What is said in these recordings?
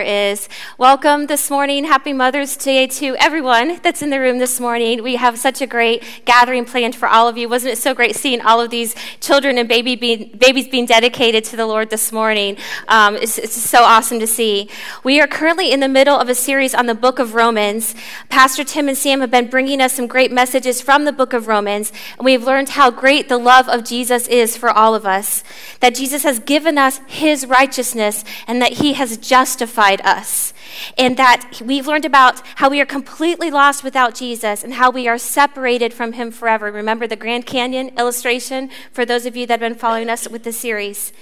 is. Welcome this morning. Happy Mother's Day to everyone that's in the room this morning. We have such a great gathering planned for all of you. Wasn't it so great seeing all of these children and baby being, babies being dedicated to the Lord this morning? Um, it's, it's so awesome to see. We are currently in the middle of a series on the book of Romans. Pastor Tim and Sam have been bringing us some great messages from the book of Romans, and we've learned how great the love of Jesus is for all of us. That Jesus has given us his righteousness and that he has justified us. And that we've learned about how we are completely lost without Jesus and how we are separated from him forever. Remember the Grand Canyon illustration for those of you that have been following us with the series.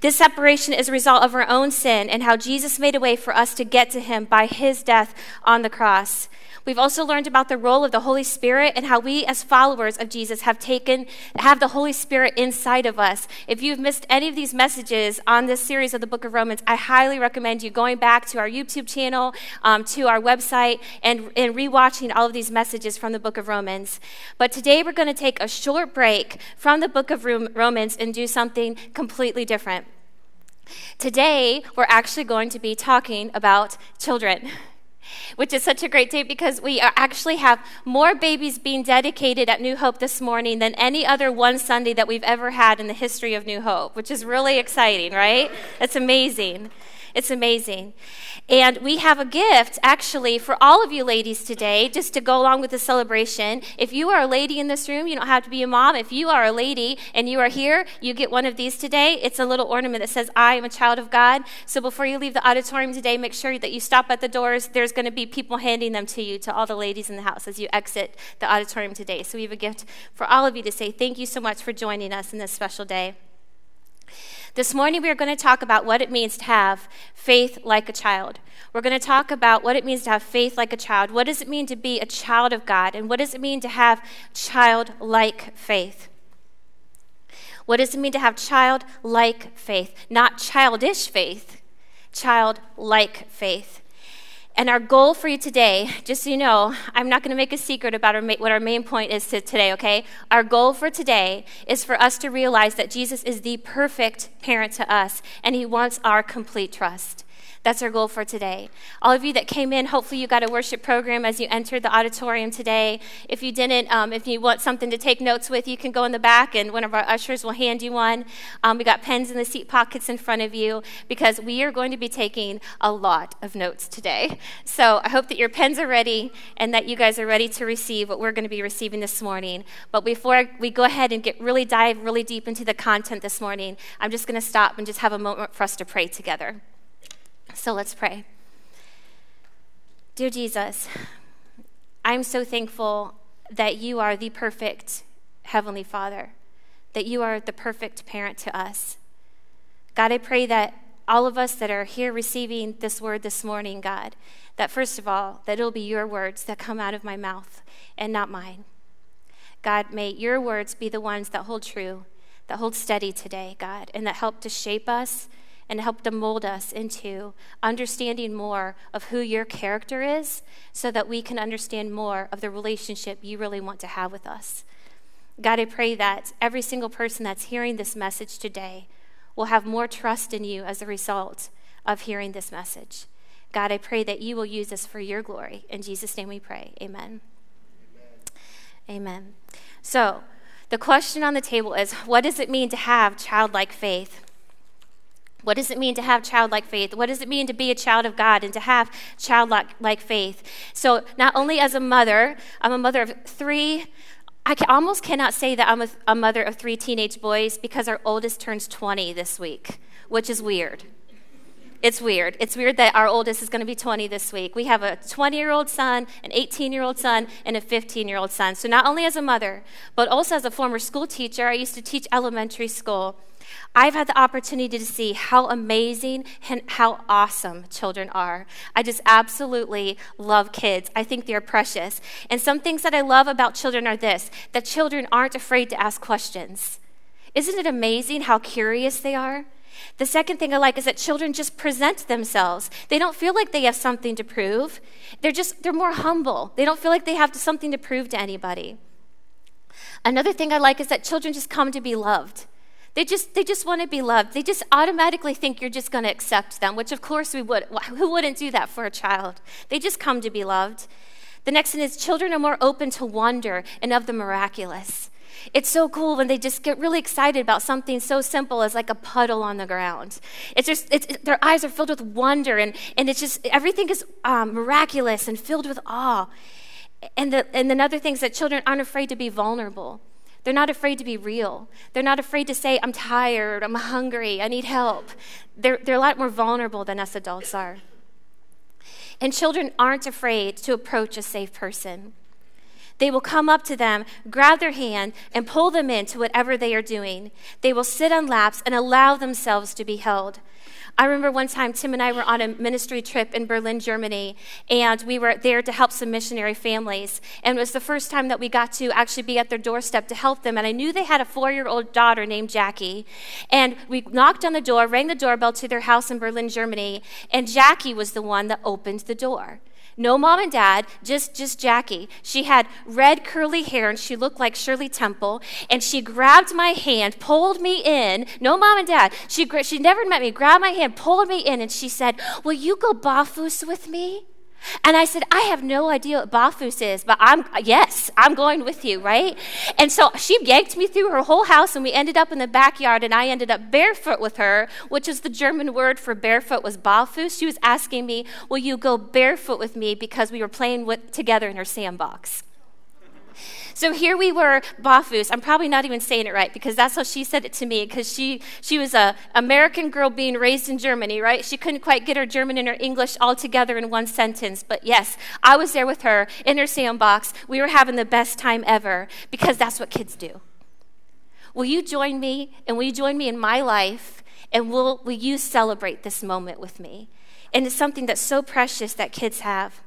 This separation is a result of our own sin and how Jesus made a way for us to get to him by his death on the cross. We've also learned about the role of the Holy Spirit and how we as followers of Jesus have taken have the Holy Spirit inside of us. If you've missed any of these messages on this series of the book of Romans, I highly recommend you going back to our YouTube channel, um, to our website, and, and rewatching all of these messages from the book of Romans. But today we're going to take a short break from the book of Romans and do something completely different. Today, we're actually going to be talking about children which is such a great day because we actually have more babies being dedicated at New Hope this morning than any other one Sunday that we've ever had in the history of New Hope, which is really exciting, right? It's amazing. It's amazing. And we have a gift actually for all of you ladies today, just to go along with the celebration. If you are a lady in this room, you don't have to be a mom. If you are a lady and you are here, you get one of these today. It's a little ornament that says, I am a child of God. So before you leave the auditorium today, make sure that you stop at the doors. There's going to be people handing them to you, to all the ladies in the house as you exit the auditorium today. So we have a gift for all of you to say thank you so much for joining us in this special day. This morning, we are going to talk about what it means to have faith like a child. We're going to talk about what it means to have faith like a child. What does it mean to be a child of God? And what does it mean to have childlike faith? What does it mean to have childlike faith? Not childish faith, childlike faith. And our goal for you today, just so you know, I'm not going to make a secret about our ma- what our main point is to today, okay? Our goal for today is for us to realize that Jesus is the perfect parent to us, and he wants our complete trust. That's our goal for today. All of you that came in, hopefully you got a worship program as you entered the auditorium today. If you didn't, um, if you want something to take notes with, you can go in the back and one of our ushers will hand you one. Um, we got pens in the seat pockets in front of you because we are going to be taking a lot of notes today. So I hope that your pens are ready and that you guys are ready to receive what we're going to be receiving this morning. But before we go ahead and get really dive really deep into the content this morning, I'm just going to stop and just have a moment for us to pray together. So let's pray. Dear Jesus, I'm so thankful that you are the perfect Heavenly Father, that you are the perfect parent to us. God, I pray that all of us that are here receiving this word this morning, God, that first of all, that it'll be your words that come out of my mouth and not mine. God, may your words be the ones that hold true, that hold steady today, God, and that help to shape us and help to mold us into understanding more of who your character is so that we can understand more of the relationship you really want to have with us. God, I pray that every single person that's hearing this message today will have more trust in you as a result of hearing this message. God, I pray that you will use this for your glory. In Jesus' name we pray. Amen. Amen. Amen. So, the question on the table is what does it mean to have childlike faith? What does it mean to have childlike faith? What does it mean to be a child of God and to have childlike faith? So, not only as a mother, I'm a mother of three. I can, almost cannot say that I'm a, a mother of three teenage boys because our oldest turns 20 this week, which is weird. It's weird. It's weird that our oldest is going to be 20 this week. We have a 20 year old son, an 18 year old son, and a 15 year old son. So, not only as a mother, but also as a former school teacher, I used to teach elementary school. I've had the opportunity to see how amazing and how awesome children are. I just absolutely love kids. I think they're precious. And some things that I love about children are this that children aren't afraid to ask questions. Isn't it amazing how curious they are? The second thing I like is that children just present themselves. They don't feel like they have something to prove. They're just they're more humble. They don't feel like they have something to prove to anybody. Another thing I like is that children just come to be loved. They just, they just want to be loved. They just automatically think you're just going to accept them, which of course we would. Who wouldn't do that for a child? They just come to be loved. The next thing is children are more open to wonder and of the miraculous. It's so cool when they just get really excited about something so simple as like a puddle on the ground. It's just, it's, it, their eyes are filled with wonder and, and it's just, everything is um, miraculous and filled with awe. And, the, and another thing that children aren't afraid to be vulnerable. They're not afraid to be real. They're not afraid to say, I'm tired, I'm hungry, I need help. They're, they're a lot more vulnerable than us adults are. And children aren't afraid to approach a safe person. They will come up to them, grab their hand, and pull them into whatever they are doing. They will sit on laps and allow themselves to be held. I remember one time Tim and I were on a ministry trip in Berlin, Germany, and we were there to help some missionary families. And it was the first time that we got to actually be at their doorstep to help them. And I knew they had a four year old daughter named Jackie. And we knocked on the door, rang the doorbell to their house in Berlin, Germany, and Jackie was the one that opened the door. No mom and dad, just, just Jackie. She had red curly hair and she looked like Shirley Temple. And she grabbed my hand, pulled me in. No mom and dad. She, she never met me, grabbed my hand, pulled me in, and she said, Will you go barfoos with me? And I said, I have no idea what Barfuß is, but I'm, yes, I'm going with you, right? And so she yanked me through her whole house, and we ended up in the backyard, and I ended up barefoot with her, which is the German word for barefoot was Barfuß. She was asking me, Will you go barefoot with me? Because we were playing with, together in her sandbox. So here we were, Bafus. I'm probably not even saying it right because that's how she said it to me because she, she was a American girl being raised in Germany, right? She couldn't quite get her German and her English all together in one sentence. But yes, I was there with her in her sandbox. We were having the best time ever because that's what kids do. Will you join me and will you join me in my life and will, will you celebrate this moment with me? And it's something that's so precious that kids have.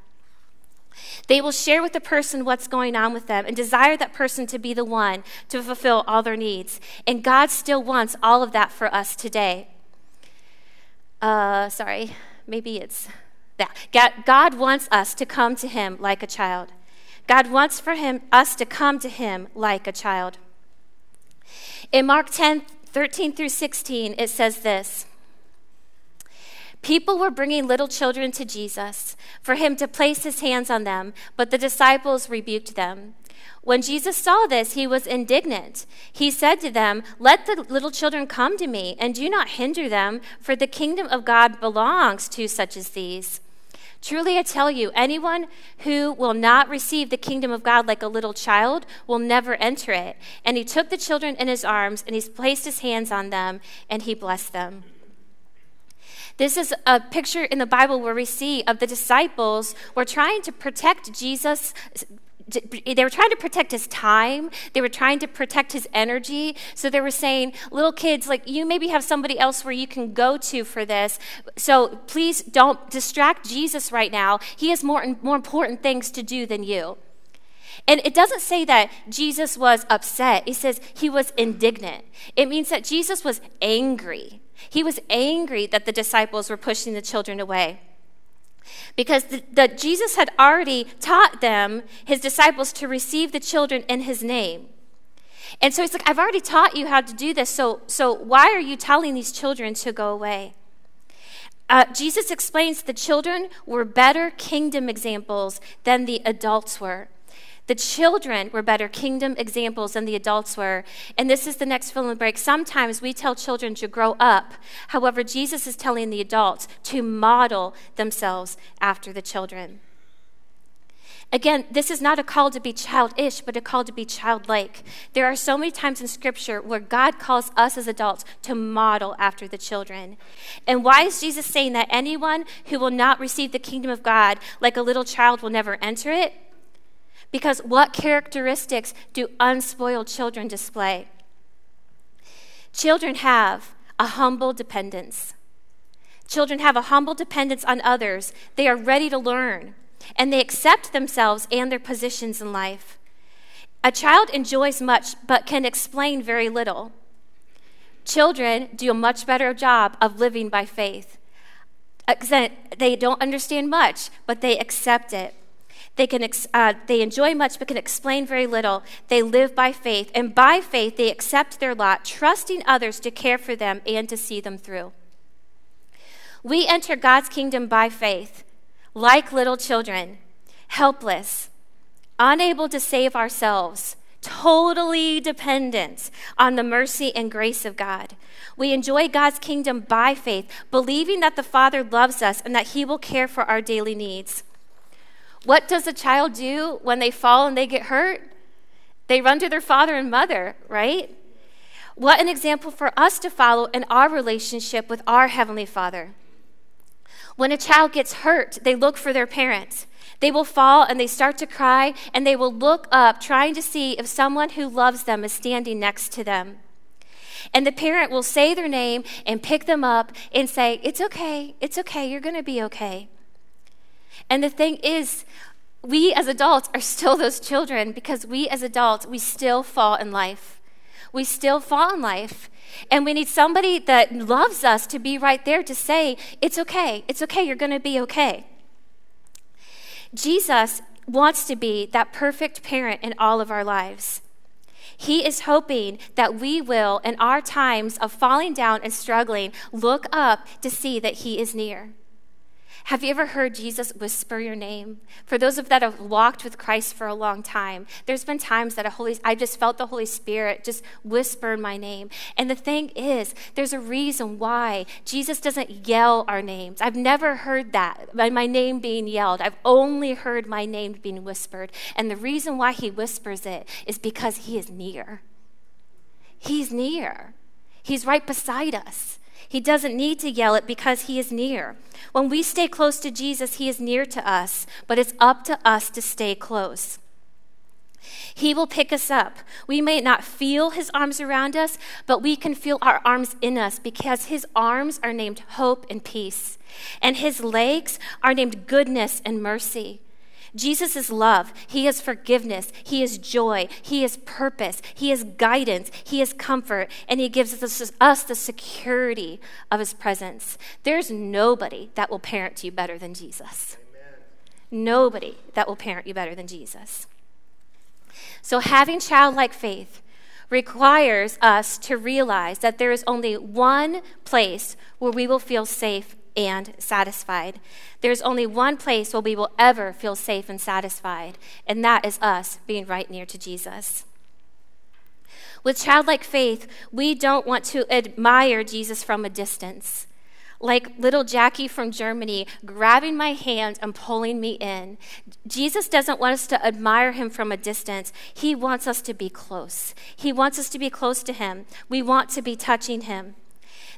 They will share with the person what's going on with them and desire that person to be the one to fulfill all their needs. And God still wants all of that for us today. Uh, sorry, maybe it's that. God, wants us to come to Him like a child. God wants for him, us to come to Him like a child. In Mark 10 13 through 16, it says this. People were bringing little children to Jesus for him to place his hands on them, but the disciples rebuked them. When Jesus saw this, he was indignant. He said to them, Let the little children come to me, and do not hinder them, for the kingdom of God belongs to such as these. Truly, I tell you, anyone who will not receive the kingdom of God like a little child will never enter it. And he took the children in his arms, and he placed his hands on them, and he blessed them. This is a picture in the Bible where we see of the disciples were trying to protect Jesus they were trying to protect his time they were trying to protect his energy. So they were saying little kids like you maybe have somebody else where you can go to for this. So please don't distract jesus right now. He has more more important things to do than you. And it doesn't say that jesus was upset. It says he was indignant. It means that jesus was angry he was angry that the disciples were pushing the children away because the, Jesus had already taught them, his disciples, to receive the children in his name. And so he's like, I've already taught you how to do this, so, so why are you telling these children to go away? Uh, Jesus explains the children were better kingdom examples than the adults were. The children were better kingdom examples than the adults were. And this is the next fill in break. Sometimes we tell children to grow up. However, Jesus is telling the adults to model themselves after the children. Again, this is not a call to be childish, but a call to be childlike. There are so many times in Scripture where God calls us as adults to model after the children. And why is Jesus saying that anyone who will not receive the kingdom of God like a little child will never enter it? Because what characteristics do unspoiled children display? Children have a humble dependence. Children have a humble dependence on others. They are ready to learn, and they accept themselves and their positions in life. A child enjoys much but can explain very little. Children do a much better job of living by faith. They don't understand much, but they accept it. They, can, uh, they enjoy much but can explain very little. They live by faith, and by faith they accept their lot, trusting others to care for them and to see them through. We enter God's kingdom by faith, like little children, helpless, unable to save ourselves, totally dependent on the mercy and grace of God. We enjoy God's kingdom by faith, believing that the Father loves us and that He will care for our daily needs. What does a child do when they fall and they get hurt? They run to their father and mother, right? What an example for us to follow in our relationship with our Heavenly Father. When a child gets hurt, they look for their parents. They will fall and they start to cry, and they will look up, trying to see if someone who loves them is standing next to them. And the parent will say their name and pick them up and say, It's okay, it's okay, you're going to be okay. And the thing is, we as adults are still those children because we as adults, we still fall in life. We still fall in life. And we need somebody that loves us to be right there to say, It's okay, it's okay, you're going to be okay. Jesus wants to be that perfect parent in all of our lives. He is hoping that we will, in our times of falling down and struggling, look up to see that He is near. Have you ever heard Jesus whisper your name? For those of that have walked with Christ for a long time, there's been times that a Holy I just felt the Holy Spirit just whisper my name. And the thing is, there's a reason why Jesus doesn't yell our names. I've never heard that, my name being yelled. I've only heard my name being whispered. And the reason why he whispers it is because he is near. He's near. He's right beside us. He doesn't need to yell it because he is near. When we stay close to Jesus, he is near to us, but it's up to us to stay close. He will pick us up. We may not feel his arms around us, but we can feel our arms in us because his arms are named hope and peace, and his legs are named goodness and mercy. Jesus is love. He is forgiveness. He is joy. He is purpose. He is guidance. He is comfort. And He gives us, us the security of His presence. There's nobody that will parent you better than Jesus. Amen. Nobody that will parent you better than Jesus. So, having childlike faith requires us to realize that there is only one place where we will feel safe and satisfied. There's only one place where we will ever feel safe and satisfied, and that is us being right near to Jesus. With childlike faith, we don't want to admire Jesus from a distance. Like little Jackie from Germany grabbing my hand and pulling me in. Jesus doesn't want us to admire him from a distance. He wants us to be close. He wants us to be close to him. We want to be touching him.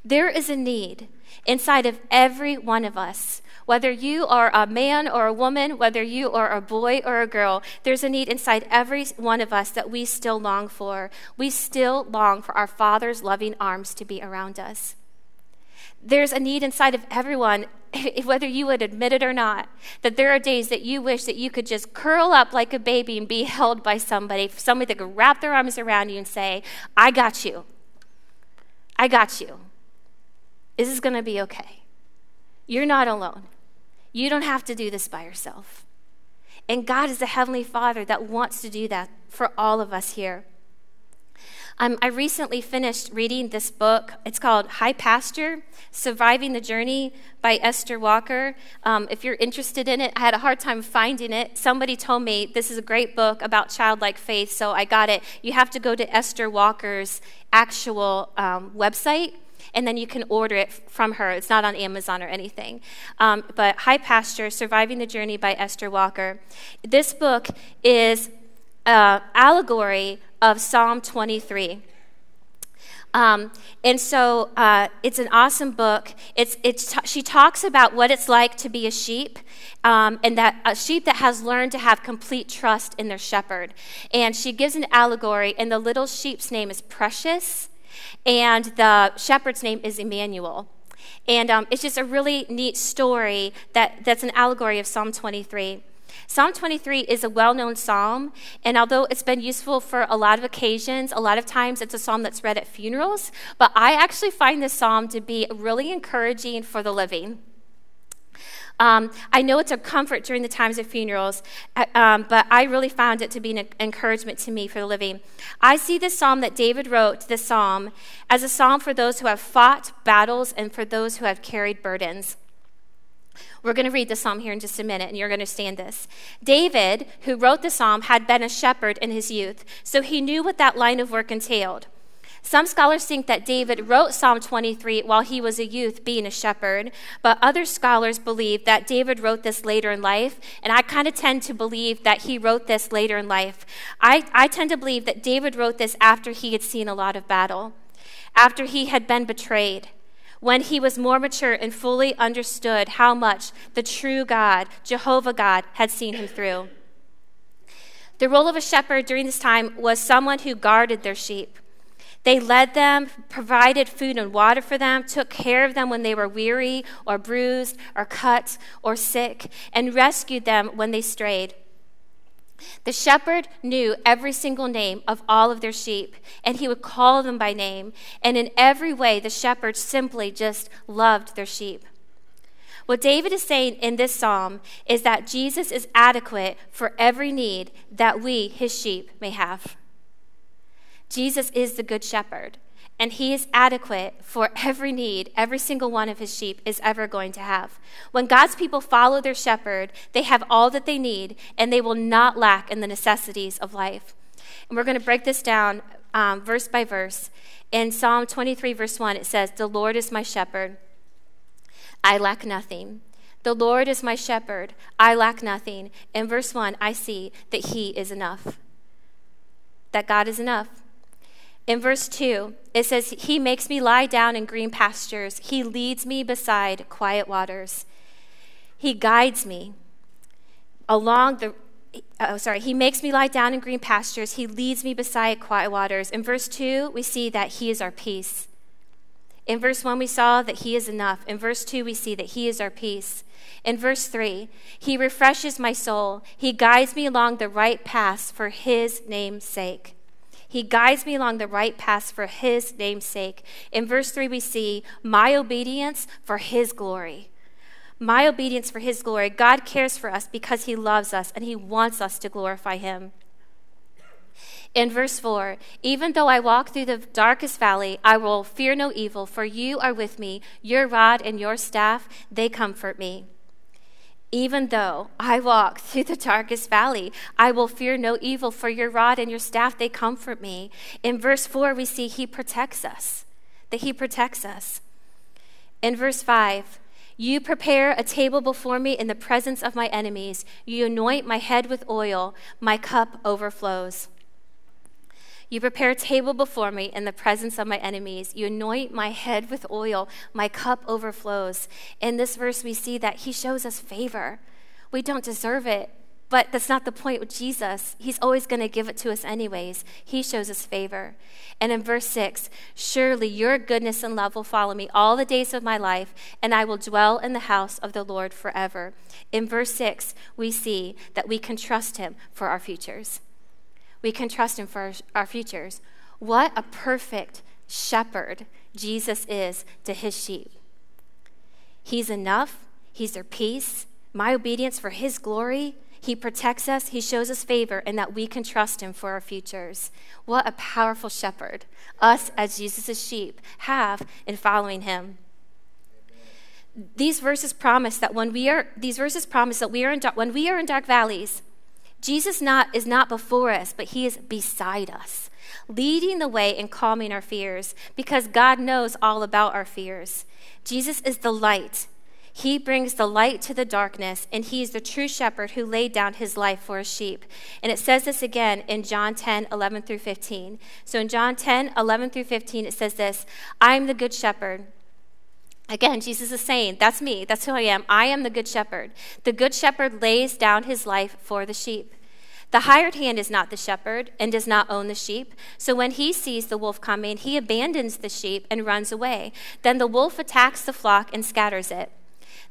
There is a need inside of every one of us. Whether you are a man or a woman, whether you are a boy or a girl, there's a need inside every one of us that we still long for. We still long for our Father's loving arms to be around us. There's a need inside of everyone, whether you would admit it or not, that there are days that you wish that you could just curl up like a baby and be held by somebody, somebody that could wrap their arms around you and say, I got you. I got you. This is going to be okay. You're not alone. You don't have to do this by yourself. And God is the Heavenly Father that wants to do that for all of us here. Um, I recently finished reading this book. It's called High Pasture Surviving the Journey by Esther Walker. Um, if you're interested in it, I had a hard time finding it. Somebody told me this is a great book about childlike faith, so I got it. You have to go to Esther Walker's actual um, website and then you can order it from her. It's not on Amazon or anything. Um, but High Pasture Surviving the Journey by Esther Walker. This book is an allegory of Psalm 23. Um, and so uh, it's an awesome book. It's, it's t- she talks about what it's like to be a sheep, um, and that a sheep that has learned to have complete trust in their shepherd. And she gives an allegory, and the little sheep's name is Precious and the shepherd's name is Emmanuel. And um, it's just a really neat story that, that's an allegory of Psalm 23. Psalm 23 is a well known psalm, and although it's been useful for a lot of occasions, a lot of times it's a psalm that's read at funerals, but I actually find this psalm to be really encouraging for the living. Um, I know it's a comfort during the times of funerals, uh, um, but I really found it to be an encouragement to me for the living. I see this psalm that David wrote, this psalm, as a psalm for those who have fought battles and for those who have carried burdens. We're going to read the psalm here in just a minute, and you're going to understand this. David, who wrote the psalm, had been a shepherd in his youth, so he knew what that line of work entailed. Some scholars think that David wrote Psalm 23 while he was a youth, being a shepherd, but other scholars believe that David wrote this later in life, and I kind of tend to believe that he wrote this later in life. I, I tend to believe that David wrote this after he had seen a lot of battle, after he had been betrayed when he was more mature and fully understood how much the true God, Jehovah God, had seen him through. The role of a shepherd during this time was someone who guarded their sheep. They led them, provided food and water for them, took care of them when they were weary or bruised or cut or sick, and rescued them when they strayed. The shepherd knew every single name of all of their sheep, and he would call them by name. And in every way, the shepherd simply just loved their sheep. What David is saying in this psalm is that Jesus is adequate for every need that we, his sheep, may have. Jesus is the good shepherd, and he is adequate for every need every single one of his sheep is ever going to have. When God's people follow their shepherd, they have all that they need, and they will not lack in the necessities of life. And we're going to break this down um, verse by verse. In Psalm 23, verse 1, it says, The Lord is my shepherd, I lack nothing. The Lord is my shepherd, I lack nothing. In verse 1, I see that He is enough, that God is enough. In verse 2, it says, He makes me lie down in green pastures. He leads me beside quiet waters. He guides me along the, oh, sorry, He makes me lie down in green pastures. He leads me beside quiet waters. In verse 2, we see that He is our peace. In verse 1, we saw that He is enough. In verse 2, we see that He is our peace. In verse 3, He refreshes my soul. He guides me along the right paths for His name's sake. He guides me along the right path for his name's sake. In verse 3, we see my obedience for his glory. My obedience for his glory. God cares for us because he loves us and he wants us to glorify him. In verse 4, even though I walk through the darkest valley, I will fear no evil, for you are with me. Your rod and your staff, they comfort me. Even though I walk through the darkest valley, I will fear no evil, for your rod and your staff, they comfort me. In verse 4, we see he protects us, that he protects us. In verse 5, you prepare a table before me in the presence of my enemies. You anoint my head with oil, my cup overflows. You prepare a table before me in the presence of my enemies. You anoint my head with oil. My cup overflows. In this verse, we see that he shows us favor. We don't deserve it, but that's not the point with Jesus. He's always going to give it to us, anyways. He shows us favor. And in verse 6, surely your goodness and love will follow me all the days of my life, and I will dwell in the house of the Lord forever. In verse 6, we see that we can trust him for our futures we can trust Him for our futures. What a perfect shepherd Jesus is to His sheep. He's enough, He's their peace, my obedience for His glory. He protects us, He shows us favor, and that we can trust Him for our futures. What a powerful shepherd us as Jesus' sheep have in following Him. These verses promise that when we are these verses promise that we are in when we are in dark valleys, Jesus not, is not before us, but he is beside us, leading the way and calming our fears, because God knows all about our fears. Jesus is the light. He brings the light to the darkness, and he is the true shepherd who laid down his life for his sheep. And it says this again in John 10, 11 through 15. So in John 10, 11 through 15, it says this I am the good shepherd. Again, Jesus is saying, That's me. That's who I am. I am the good shepherd. The good shepherd lays down his life for the sheep. The hired hand is not the shepherd and does not own the sheep. So when he sees the wolf coming, he abandons the sheep and runs away. Then the wolf attacks the flock and scatters it.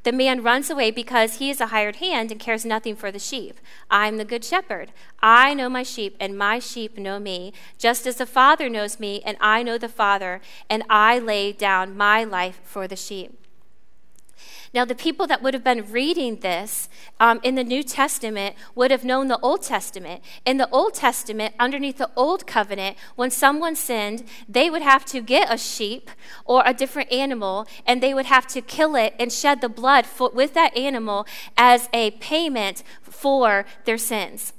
The man runs away because he is a hired hand and cares nothing for the sheep. I'm the good shepherd. I know my sheep, and my sheep know me, just as the Father knows me, and I know the Father, and I lay down my life for the sheep. Now, the people that would have been reading this um, in the New Testament would have known the Old Testament. In the Old Testament, underneath the Old Covenant, when someone sinned, they would have to get a sheep or a different animal, and they would have to kill it and shed the blood for, with that animal as a payment for their sins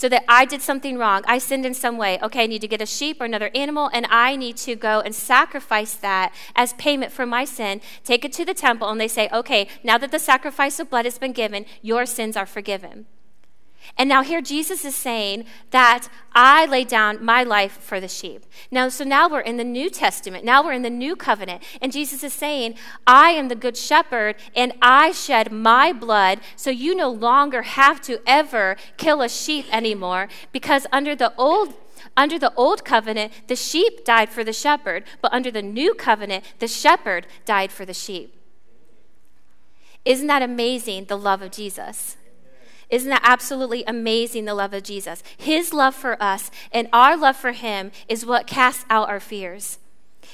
so that I did something wrong. I sinned in some way. Okay, I need to get a sheep or another animal, and I need to go and sacrifice that as payment for my sin. Take it to the temple, and they say, okay, now that the sacrifice of blood has been given, your sins are forgiven. And now here Jesus is saying that I lay down my life for the sheep. Now, so now we're in the New Testament. Now we're in the New Covenant. And Jesus is saying, I am the good shepherd and I shed my blood so you no longer have to ever kill a sheep anymore because under the old under the old covenant, the sheep died for the shepherd, but under the new covenant, the shepherd died for the sheep. Isn't that amazing, the love of Jesus? Isn't that absolutely amazing, the love of Jesus? His love for us and our love for Him is what casts out our fears.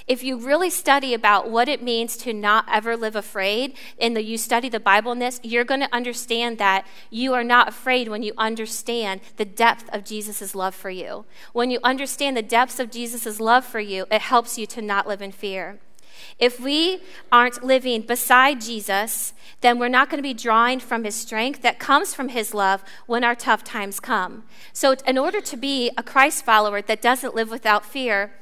If you really study about what it means to not ever live afraid, and you study the Bible in this, you're going to understand that you are not afraid when you understand the depth of Jesus' love for you. When you understand the depths of Jesus' love for you, it helps you to not live in fear. If we aren't living beside Jesus, then we're not going to be drawing from his strength that comes from his love when our tough times come. So, in order to be a Christ follower that doesn't live without fear,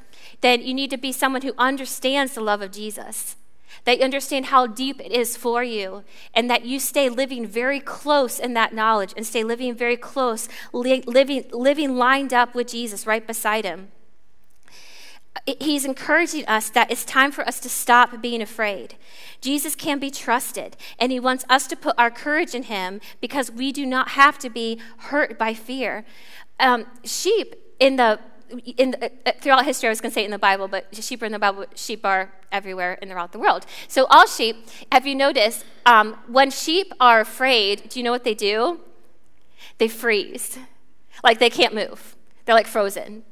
then you need to be someone who understands the love of Jesus. That you understand how deep it is for you, and that you stay living very close in that knowledge and stay living very close, li- living, living lined up with Jesus right beside him he's encouraging us that it's time for us to stop being afraid. Jesus can be trusted, and he wants us to put our courage in him because we do not have to be hurt by fear. Um, sheep in the in uh, throughout history, I was going to say in the Bible, but sheep are in the Bible. Sheep are everywhere and throughout the world. So all sheep. Have you noticed um, when sheep are afraid? Do you know what they do? They freeze, like they can't move. They're like frozen.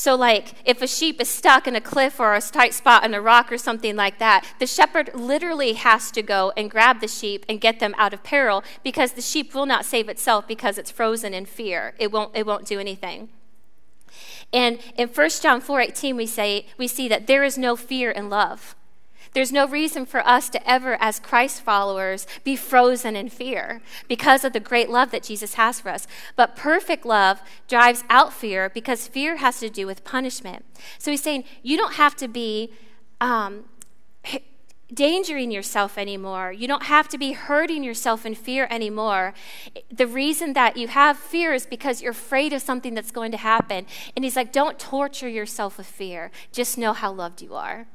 So, like, if a sheep is stuck in a cliff or a tight spot in a rock or something like that, the shepherd literally has to go and grab the sheep and get them out of peril because the sheep will not save itself because it's frozen in fear. It won't, it won't do anything. And in 1 John 4:18 we say we see that there is no fear in love. There's no reason for us to ever, as Christ followers, be frozen in fear because of the great love that Jesus has for us. But perfect love drives out fear because fear has to do with punishment. So he's saying you don't have to be um, endangering yourself anymore. You don't have to be hurting yourself in fear anymore. The reason that you have fear is because you're afraid of something that's going to happen. And he's like, don't torture yourself with fear. Just know how loved you are.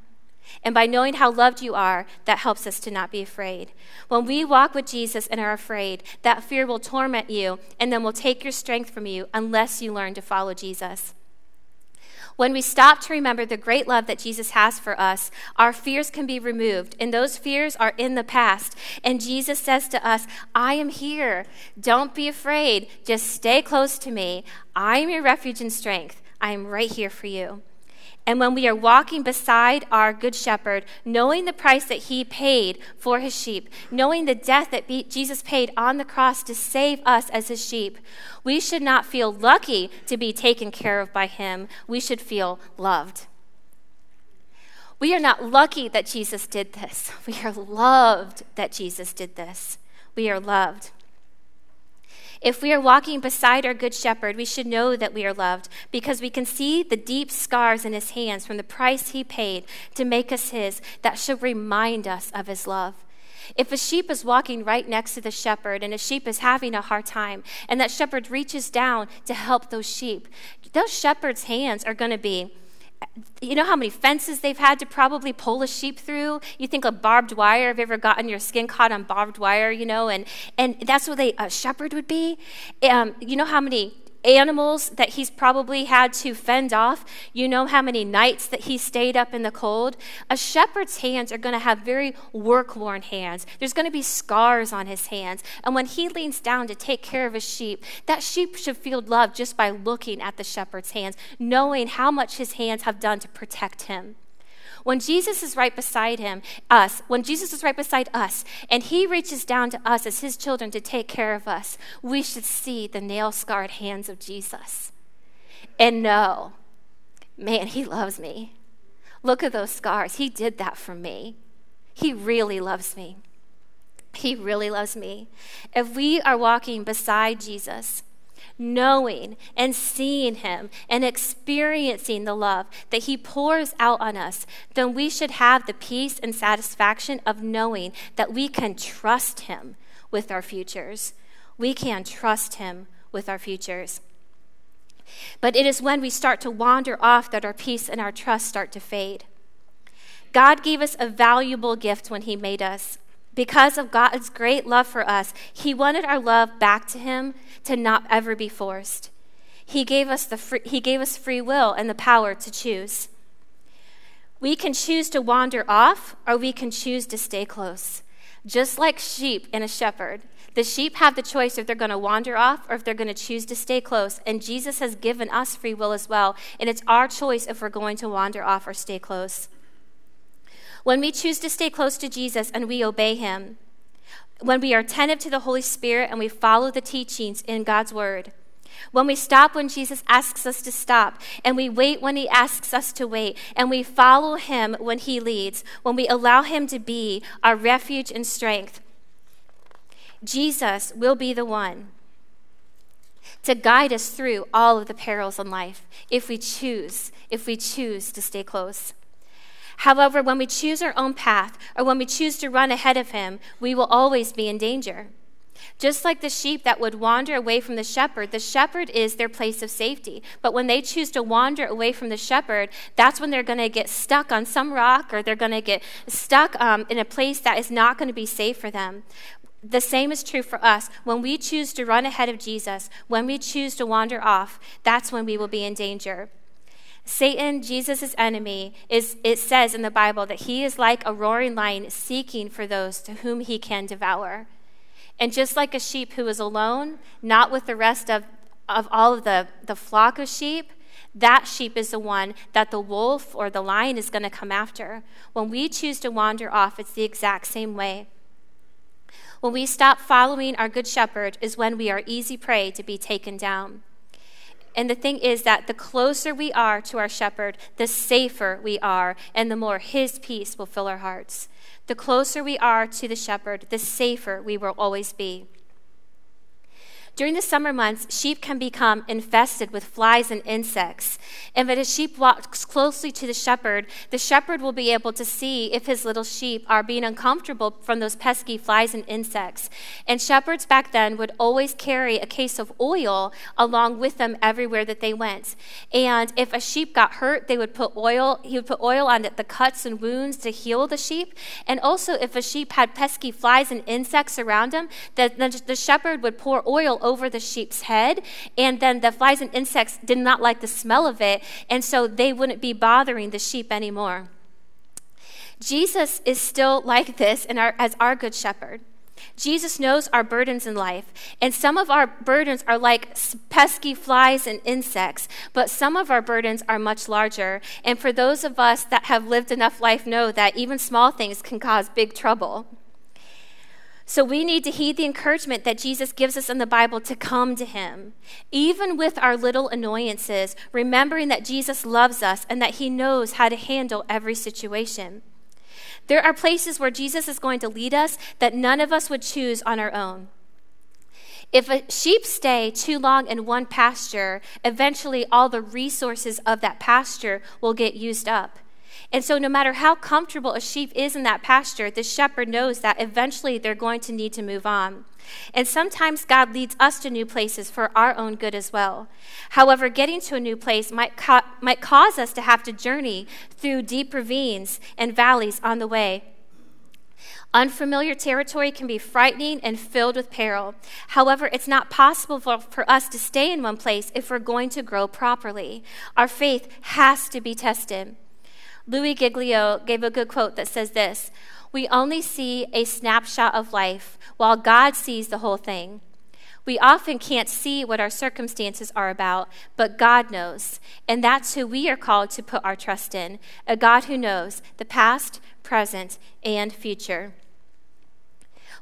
And by knowing how loved you are, that helps us to not be afraid. When we walk with Jesus and are afraid, that fear will torment you and then will take your strength from you unless you learn to follow Jesus. When we stop to remember the great love that Jesus has for us, our fears can be removed, and those fears are in the past. And Jesus says to us, I am here. Don't be afraid. Just stay close to me. I am your refuge and strength. I am right here for you. And when we are walking beside our Good Shepherd, knowing the price that he paid for his sheep, knowing the death that Jesus paid on the cross to save us as his sheep, we should not feel lucky to be taken care of by him. We should feel loved. We are not lucky that Jesus did this. We are loved that Jesus did this. We are loved. If we are walking beside our Good Shepherd, we should know that we are loved because we can see the deep scars in his hands from the price he paid to make us his that should remind us of his love. If a sheep is walking right next to the shepherd and a sheep is having a hard time, and that shepherd reaches down to help those sheep, those shepherd's hands are going to be you know how many fences they've had to probably pull a sheep through? You think of barbed wire. Have you ever gotten your skin caught on barbed wire, you know? And, and that's what they, a shepherd would be. Um, you know how many animals that he's probably had to fend off. You know how many nights that he stayed up in the cold. A shepherd's hands are going to have very work worn hands. There's going to be scars on his hands. And when he leans down to take care of his sheep, that sheep should feel love just by looking at the shepherd's hands, knowing how much his hands have done to protect him. When Jesus is right beside him, us, when Jesus is right beside us, and he reaches down to us as his children to take care of us, we should see the nail scarred hands of Jesus and know, man, he loves me. Look at those scars. He did that for me. He really loves me. He really loves me. If we are walking beside Jesus, knowing and seeing Him and experiencing the love that He pours out on us, then we should have the peace and satisfaction of knowing that we can trust Him with our futures. We can trust Him with our futures. But it is when we start to wander off that our peace and our trust start to fade. God gave us a valuable gift when He made us. Because of God's great love for us, He wanted our love back to Him to not ever be forced. He gave us, the free, he gave us free will and the power to choose. We can choose to wander off, or we can choose to stay close. Just like sheep and a shepherd, the sheep have the choice if they're going to wander off or if they're going to choose to stay close. And Jesus has given us free will as well. And it's our choice if we're going to wander off or stay close. When we choose to stay close to Jesus and we obey him, when we are attentive to the Holy Spirit and we follow the teachings in God's word, when we stop when Jesus asks us to stop, and we wait when he asks us to wait, and we follow him when he leads, when we allow him to be our refuge and strength, Jesus will be the one to guide us through all of the perils in life if we choose, if we choose to stay close. However, when we choose our own path or when we choose to run ahead of him, we will always be in danger. Just like the sheep that would wander away from the shepherd, the shepherd is their place of safety. But when they choose to wander away from the shepherd, that's when they're going to get stuck on some rock or they're going to get stuck um, in a place that is not going to be safe for them. The same is true for us. When we choose to run ahead of Jesus, when we choose to wander off, that's when we will be in danger. Satan, Jesus' enemy, is it says in the Bible that he is like a roaring lion seeking for those to whom he can devour. And just like a sheep who is alone, not with the rest of, of all of the, the flock of sheep, that sheep is the one that the wolf or the lion is going to come after. When we choose to wander off, it's the exact same way. When we stop following our good shepherd, is when we are easy prey to be taken down. And the thing is that the closer we are to our shepherd, the safer we are, and the more his peace will fill our hearts. The closer we are to the shepherd, the safer we will always be. During the summer months, sheep can become infested with flies and insects. And if a sheep walks closely to the shepherd, the shepherd will be able to see if his little sheep are being uncomfortable from those pesky flies and insects. And shepherds back then would always carry a case of oil along with them everywhere that they went. And if a sheep got hurt, they would put oil, he would put oil on the cuts and wounds to heal the sheep. And also, if a sheep had pesky flies and insects around him, the, the, shepherd would pour oil over the sheep's head, and then the flies and insects did not like the smell of it, and so they wouldn't be bothering the sheep anymore. Jesus is still like this our, as our good shepherd. Jesus knows our burdens in life, and some of our burdens are like pesky flies and insects, but some of our burdens are much larger. And for those of us that have lived enough life, know that even small things can cause big trouble. So we need to heed the encouragement that Jesus gives us in the Bible to come to him, even with our little annoyances, remembering that Jesus loves us and that he knows how to handle every situation. There are places where Jesus is going to lead us that none of us would choose on our own. If a sheep stay too long in one pasture, eventually all the resources of that pasture will get used up. And so, no matter how comfortable a sheep is in that pasture, the shepherd knows that eventually they're going to need to move on. And sometimes God leads us to new places for our own good as well. However, getting to a new place might, ca- might cause us to have to journey through deep ravines and valleys on the way. Unfamiliar territory can be frightening and filled with peril. However, it's not possible for, for, us to stay in one place if we're going to grow properly. Our faith has to be tested. Louis Giglio gave a good quote that says this We only see a snapshot of life while God sees the whole thing. We often can't see what our circumstances are about, but God knows. And that's who we are called to put our trust in a God who knows the past, present, and future.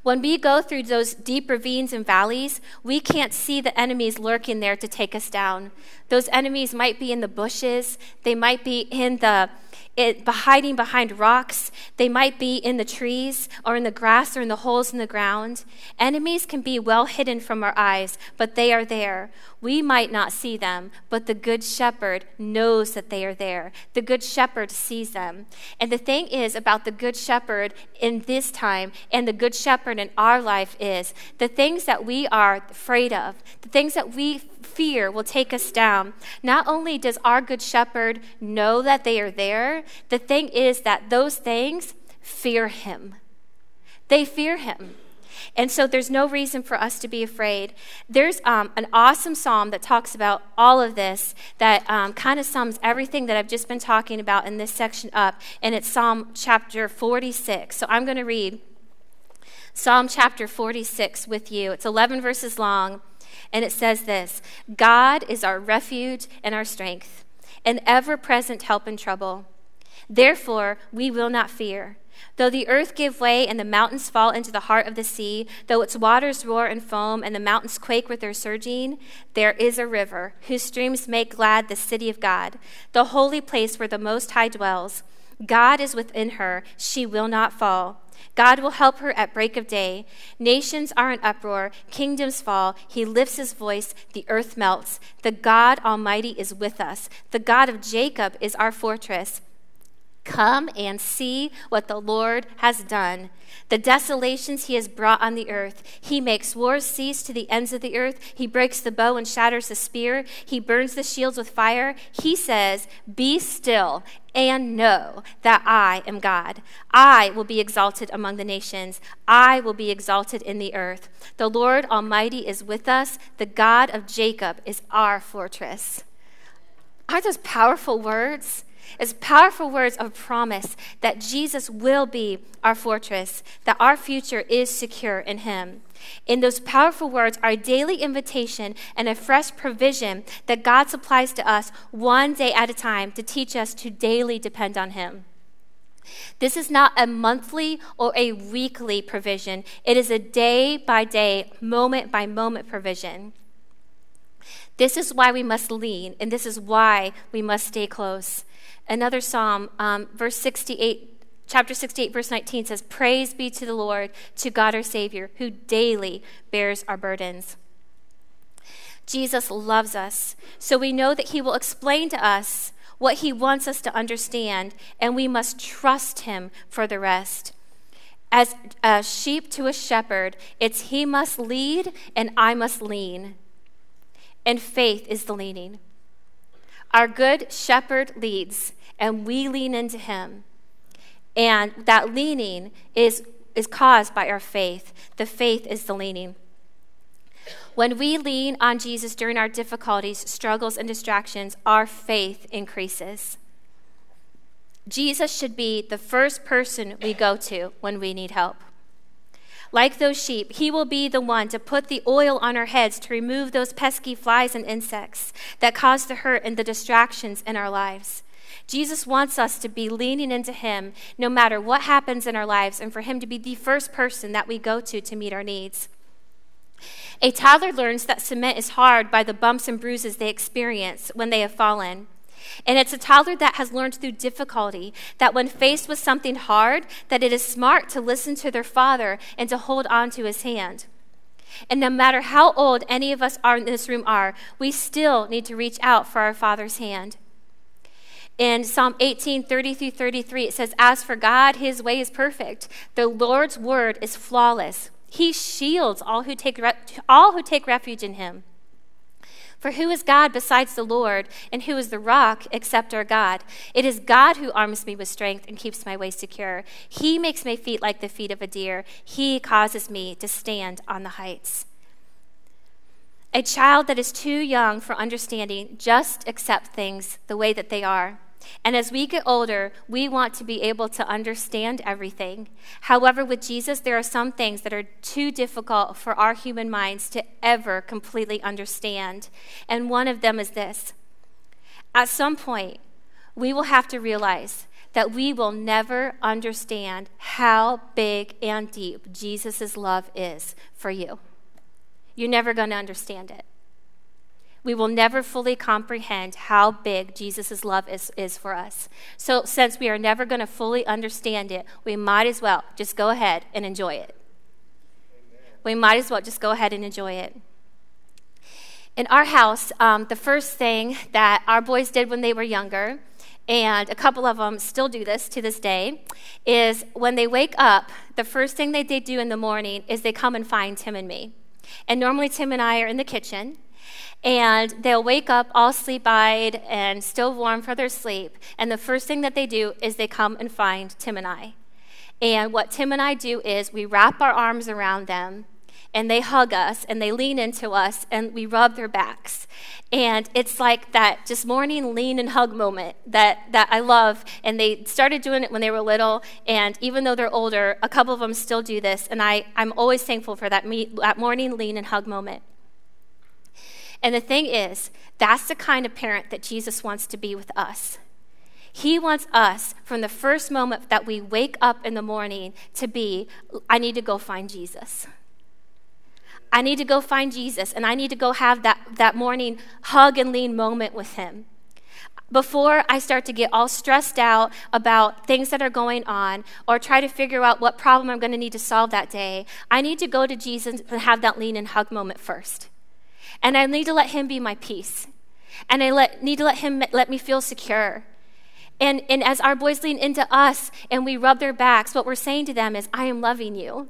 When we go through those deep ravines and valleys, we can't see the enemies lurking there to take us down. Those enemies might be in the bushes, they might be in the it, hiding behind rocks. They might be in the trees or in the grass or in the holes in the ground. Enemies can be well hidden from our eyes, but they are there. We might not see them, but the Good Shepherd knows that they are there. The Good Shepherd sees them. And the thing is about the Good Shepherd in this time and the Good Shepherd in our life is the things that we are afraid of, the things that we fear will take us down. Not only does our Good Shepherd know that they are there, the thing is that those things fear him. They fear him. And so there's no reason for us to be afraid. There's um, an awesome psalm that talks about all of this, that um, kind of sums everything that I've just been talking about in this section up, and it's Psalm chapter 46. So I'm going to read Psalm chapter 46 with you. It's 11 verses long, and it says this God is our refuge and our strength, an ever present help in trouble. Therefore, we will not fear. Though the earth give way and the mountains fall into the heart of the sea, though its waters roar and foam and the mountains quake with their surging, there is a river whose streams make glad the city of God, the holy place where the Most High dwells. God is within her, she will not fall. God will help her at break of day. Nations are in uproar, kingdoms fall. He lifts his voice, the earth melts. The God Almighty is with us. The God of Jacob is our fortress. Come and see what the Lord has done. The desolations he has brought on the earth. He makes wars cease to the ends of the earth. He breaks the bow and shatters the spear. He burns the shields with fire. He says, Be still and know that I am God. I will be exalted among the nations. I will be exalted in the earth. The Lord Almighty is with us. The God of Jacob is our fortress. Aren't those powerful words? It's powerful words of promise that Jesus will be our fortress, that our future is secure in Him. In those powerful words a daily invitation and a fresh provision that God supplies to us one day at a time to teach us to daily depend on Him. This is not a monthly or a weekly provision, it is a day by day, moment by moment provision. This is why we must lean, and this is why we must stay close. Another psalm, um, verse 68, chapter 68, verse 19 says, Praise be to the Lord, to God our Savior, who daily bears our burdens. Jesus loves us, so we know that he will explain to us what he wants us to understand, and we must trust him for the rest. As a sheep to a shepherd, it's he must lead and I must lean. And faith is the leaning. Our good shepherd leads, and we lean into him. And that leaning is, is caused by our faith. The faith is the leaning. When we lean on Jesus during our difficulties, struggles, and distractions, our faith increases. Jesus should be the first person we go to when we need help. Like those sheep, he will be the one to put the oil on our heads to remove those pesky flies and insects that cause the hurt and the distractions in our lives. Jesus wants us to be leaning into him no matter what happens in our lives and for him to be the first person that we go to to meet our needs. A toddler learns that cement is hard by the bumps and bruises they experience when they have fallen. And it's a toddler that has learned through difficulty that when faced with something hard, that it is smart to listen to their father and to hold on to his hand. And no matter how old any of us are in this room are, we still need to reach out for our father's hand. In Psalm 18, 30 through 33, it says, As for God, his way is perfect. The Lord's word is flawless. He shields all who take, re- all who take refuge in him. For who is God besides the Lord, and who is the rock except our God? It is God who arms me with strength and keeps my way secure. He makes my feet like the feet of a deer. He causes me to stand on the heights. A child that is too young for understanding just accept things the way that they are. And as we get older, we want to be able to understand everything. However, with Jesus, there are some things that are too difficult for our human minds to ever completely understand. And one of them is this at some point, we will have to realize that we will never understand how big and deep Jesus' love is for you. You're never going to understand it. We will never fully comprehend how big Jesus' love is, is for us. So, since we are never going to fully understand it, we might as well just go ahead and enjoy it. Amen. We might as well just go ahead and enjoy it. In our house, um, the first thing that our boys did when they were younger, and a couple of them still do this to this day, is when they wake up, the first thing that they do in the morning is they come and find Tim and me. And normally, Tim and I are in the kitchen, and they'll wake up all sleep eyed and still warm for their sleep. And the first thing that they do is they come and find Tim and I. And what Tim and I do is we wrap our arms around them and they hug us and they lean into us and we rub their backs. And it's like that just morning lean and hug moment that, that I love. And they started doing it when they were little. And even though they're older, a couple of them still do this. And I, I'm always thankful for that, me, that morning lean and hug moment. And the thing is, that's the kind of parent that Jesus wants to be with us. He wants us, from the first moment that we wake up in the morning, to be I need to go find Jesus. I need to go find Jesus, and I need to go have that, that morning hug and lean moment with him. Before I start to get all stressed out about things that are going on or try to figure out what problem I'm going to need to solve that day, I need to go to Jesus and have that lean and hug moment first. And I need to let Him be my peace. And I let, need to let Him let me feel secure. And, and as our boys lean into us and we rub their backs, what we're saying to them is, I am loving you.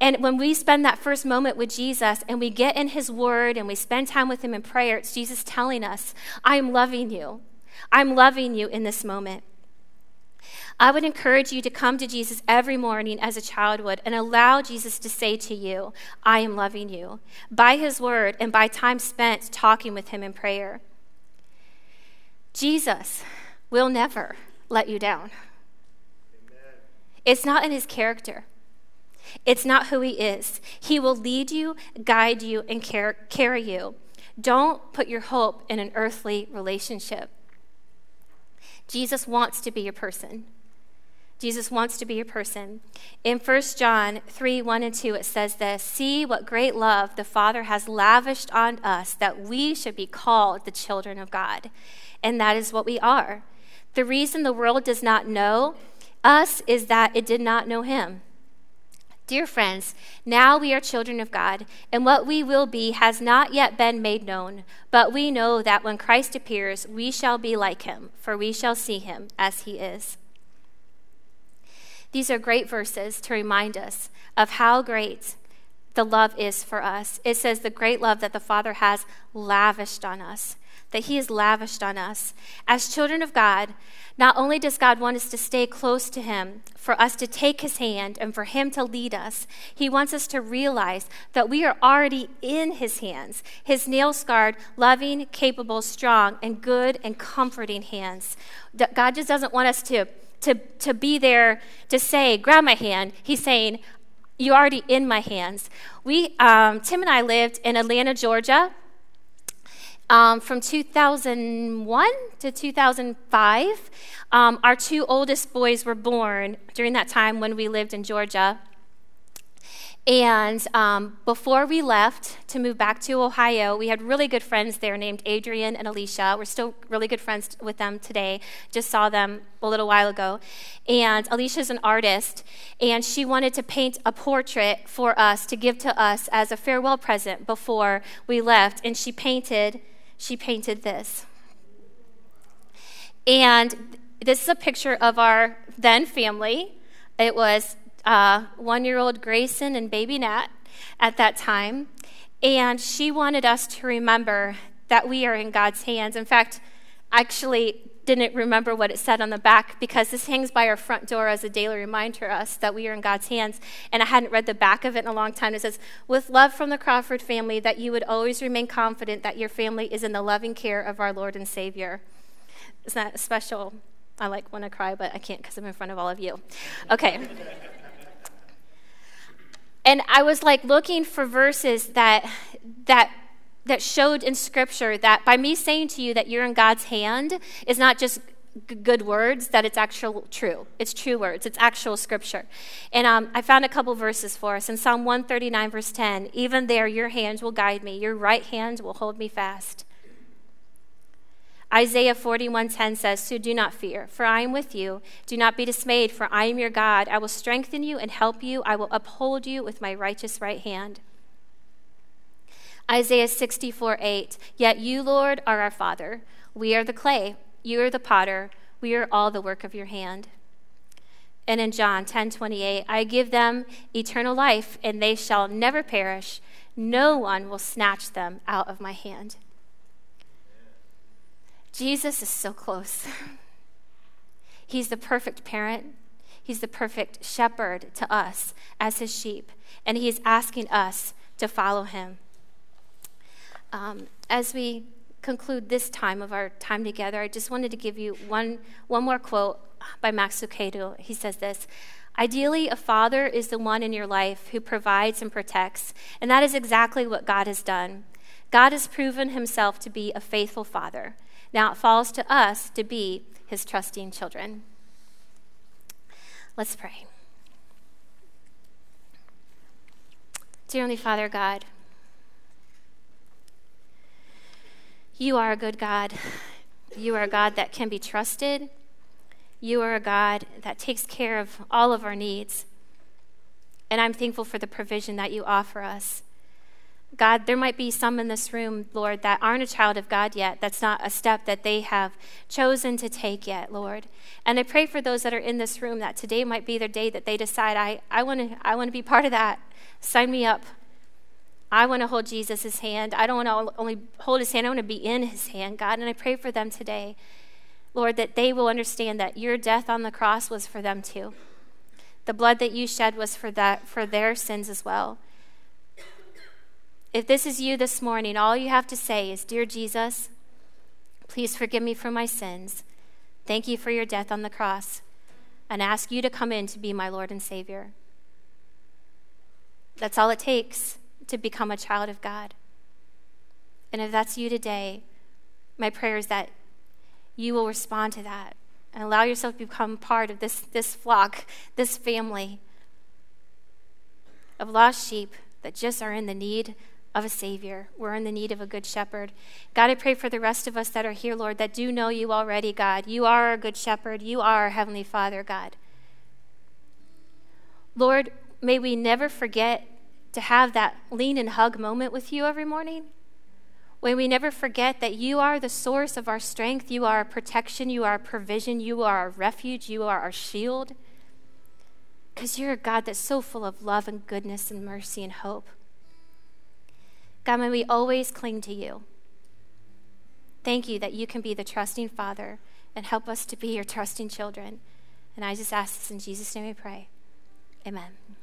And when we spend that first moment with Jesus and we get in His Word and we spend time with Him in prayer, it's Jesus telling us, I am loving you. I'm loving you in this moment. I would encourage you to come to Jesus every morning as a child would and allow Jesus to say to you, I am loving you, by his word and by time spent talking with him in prayer. Jesus will never let you down. It's not in his character. It's not who he is. He will lead you, guide you, and care, carry you. Don't put your hope in an earthly relationship. Jesus wants to be your person. Jesus wants to be your person. In 1 John 3 1 and 2, it says this See what great love the Father has lavished on us that we should be called the children of God. And that is what we are. The reason the world does not know us is that it did not know Him. Dear friends, now we are children of God, and what we will be has not yet been made known. But we know that when Christ appears, we shall be like him, for we shall see him as he is. These are great verses to remind us of how great the love is for us. It says, the great love that the Father has lavished on us, that He has lavished on us. As children of God, not only does God want us to stay close to Him, for us to take His hand, and for Him to lead us, He wants us to realize that we are already in His hands, His nail scarred, loving, capable, strong, and good and comforting hands. God just doesn't want us to to, to be there to say, grab my hand. He's saying, You're already in my hands. We, um, Tim and I lived in Atlanta, Georgia. Um, from 2001 to 2005. Um, our two oldest boys were born during that time when we lived in Georgia. And um, before we left to move back to Ohio, we had really good friends there named Adrian and Alicia. We're still really good friends with them today. Just saw them a little while ago. And Alicia's an artist, and she wanted to paint a portrait for us to give to us as a farewell present before we left. And she painted, she painted this. And this is a picture of our then family. It was uh, one year old Grayson and baby Nat at that time. And she wanted us to remember that we are in God's hands. In fact, actually didn't remember what it said on the back because this hangs by our front door as a daily reminder to us that we are in God's hands. And I hadn't read the back of it in a long time. It says, With love from the Crawford family, that you would always remain confident that your family is in the loving care of our Lord and Savior. Isn't that special. I like want to cry, but I can't because I'm in front of all of you. Okay. and I was like looking for verses that that that showed in scripture that by me saying to you that you're in God's hand is not just g- good words, that it's actual true. It's true words. It's actual scripture. And um, I found a couple verses for us in Psalm 139, verse 10. Even there, your hand will guide me. Your right hand will hold me fast. Isaiah 41:10 says, "So do not fear, for I am with you. Do not be dismayed, for I am your God. I will strengthen you and help you. I will uphold you with my righteous right hand." Isaiah 64 8, "Yet you, Lord, are our Father. We are the clay, you are the potter. We are all the work of your hand." And in John 10:28, "I give them eternal life, and they shall never perish. No one will snatch them out of my hand." Jesus is so close. He's the perfect parent. He's the perfect shepherd to us as his sheep, and he's asking us to follow him. Um, as we conclude this time of our time together, I just wanted to give you one, one more quote by Max Lucado. He says this Ideally, a father is the one in your life who provides and protects, and that is exactly what God has done. God has proven himself to be a faithful father. Now it falls to us to be his trusting children. Let's pray. Dear Heavenly Father God, you are a good God. You are a God that can be trusted. You are a God that takes care of all of our needs. And I'm thankful for the provision that you offer us. God, there might be some in this room, Lord, that aren't a child of God yet. That's not a step that they have chosen to take yet, Lord. And I pray for those that are in this room that today might be their day that they decide, I, I want to I wanna be part of that. Sign me up. I want to hold Jesus' hand. I don't want to only hold his hand, I want to be in his hand, God. And I pray for them today, Lord, that they will understand that your death on the cross was for them too. The blood that you shed was for that for their sins as well. If this is you this morning, all you have to say is, Dear Jesus, please forgive me for my sins. Thank you for your death on the cross, and ask you to come in to be my Lord and Savior. That's all it takes to become a child of God. And if that's you today, my prayer is that you will respond to that and allow yourself to become part of this, this flock, this family of lost sheep that just are in the need of a Savior. We're in the need of a good shepherd. God, I pray for the rest of us that are here, Lord, that do know you already, God. You are a good shepherd. You are our Heavenly Father, God. Lord, may we never forget to have that lean and hug moment with you every morning. When we never forget that you are the source of our strength. You are our protection. You are our provision. You are our refuge. You are our shield. Because you're a God that's so full of love and goodness and mercy and hope. God, may we always cling to you. Thank you that you can be the trusting Father and help us to be your trusting children. And I just ask this in Jesus' name we pray. Amen.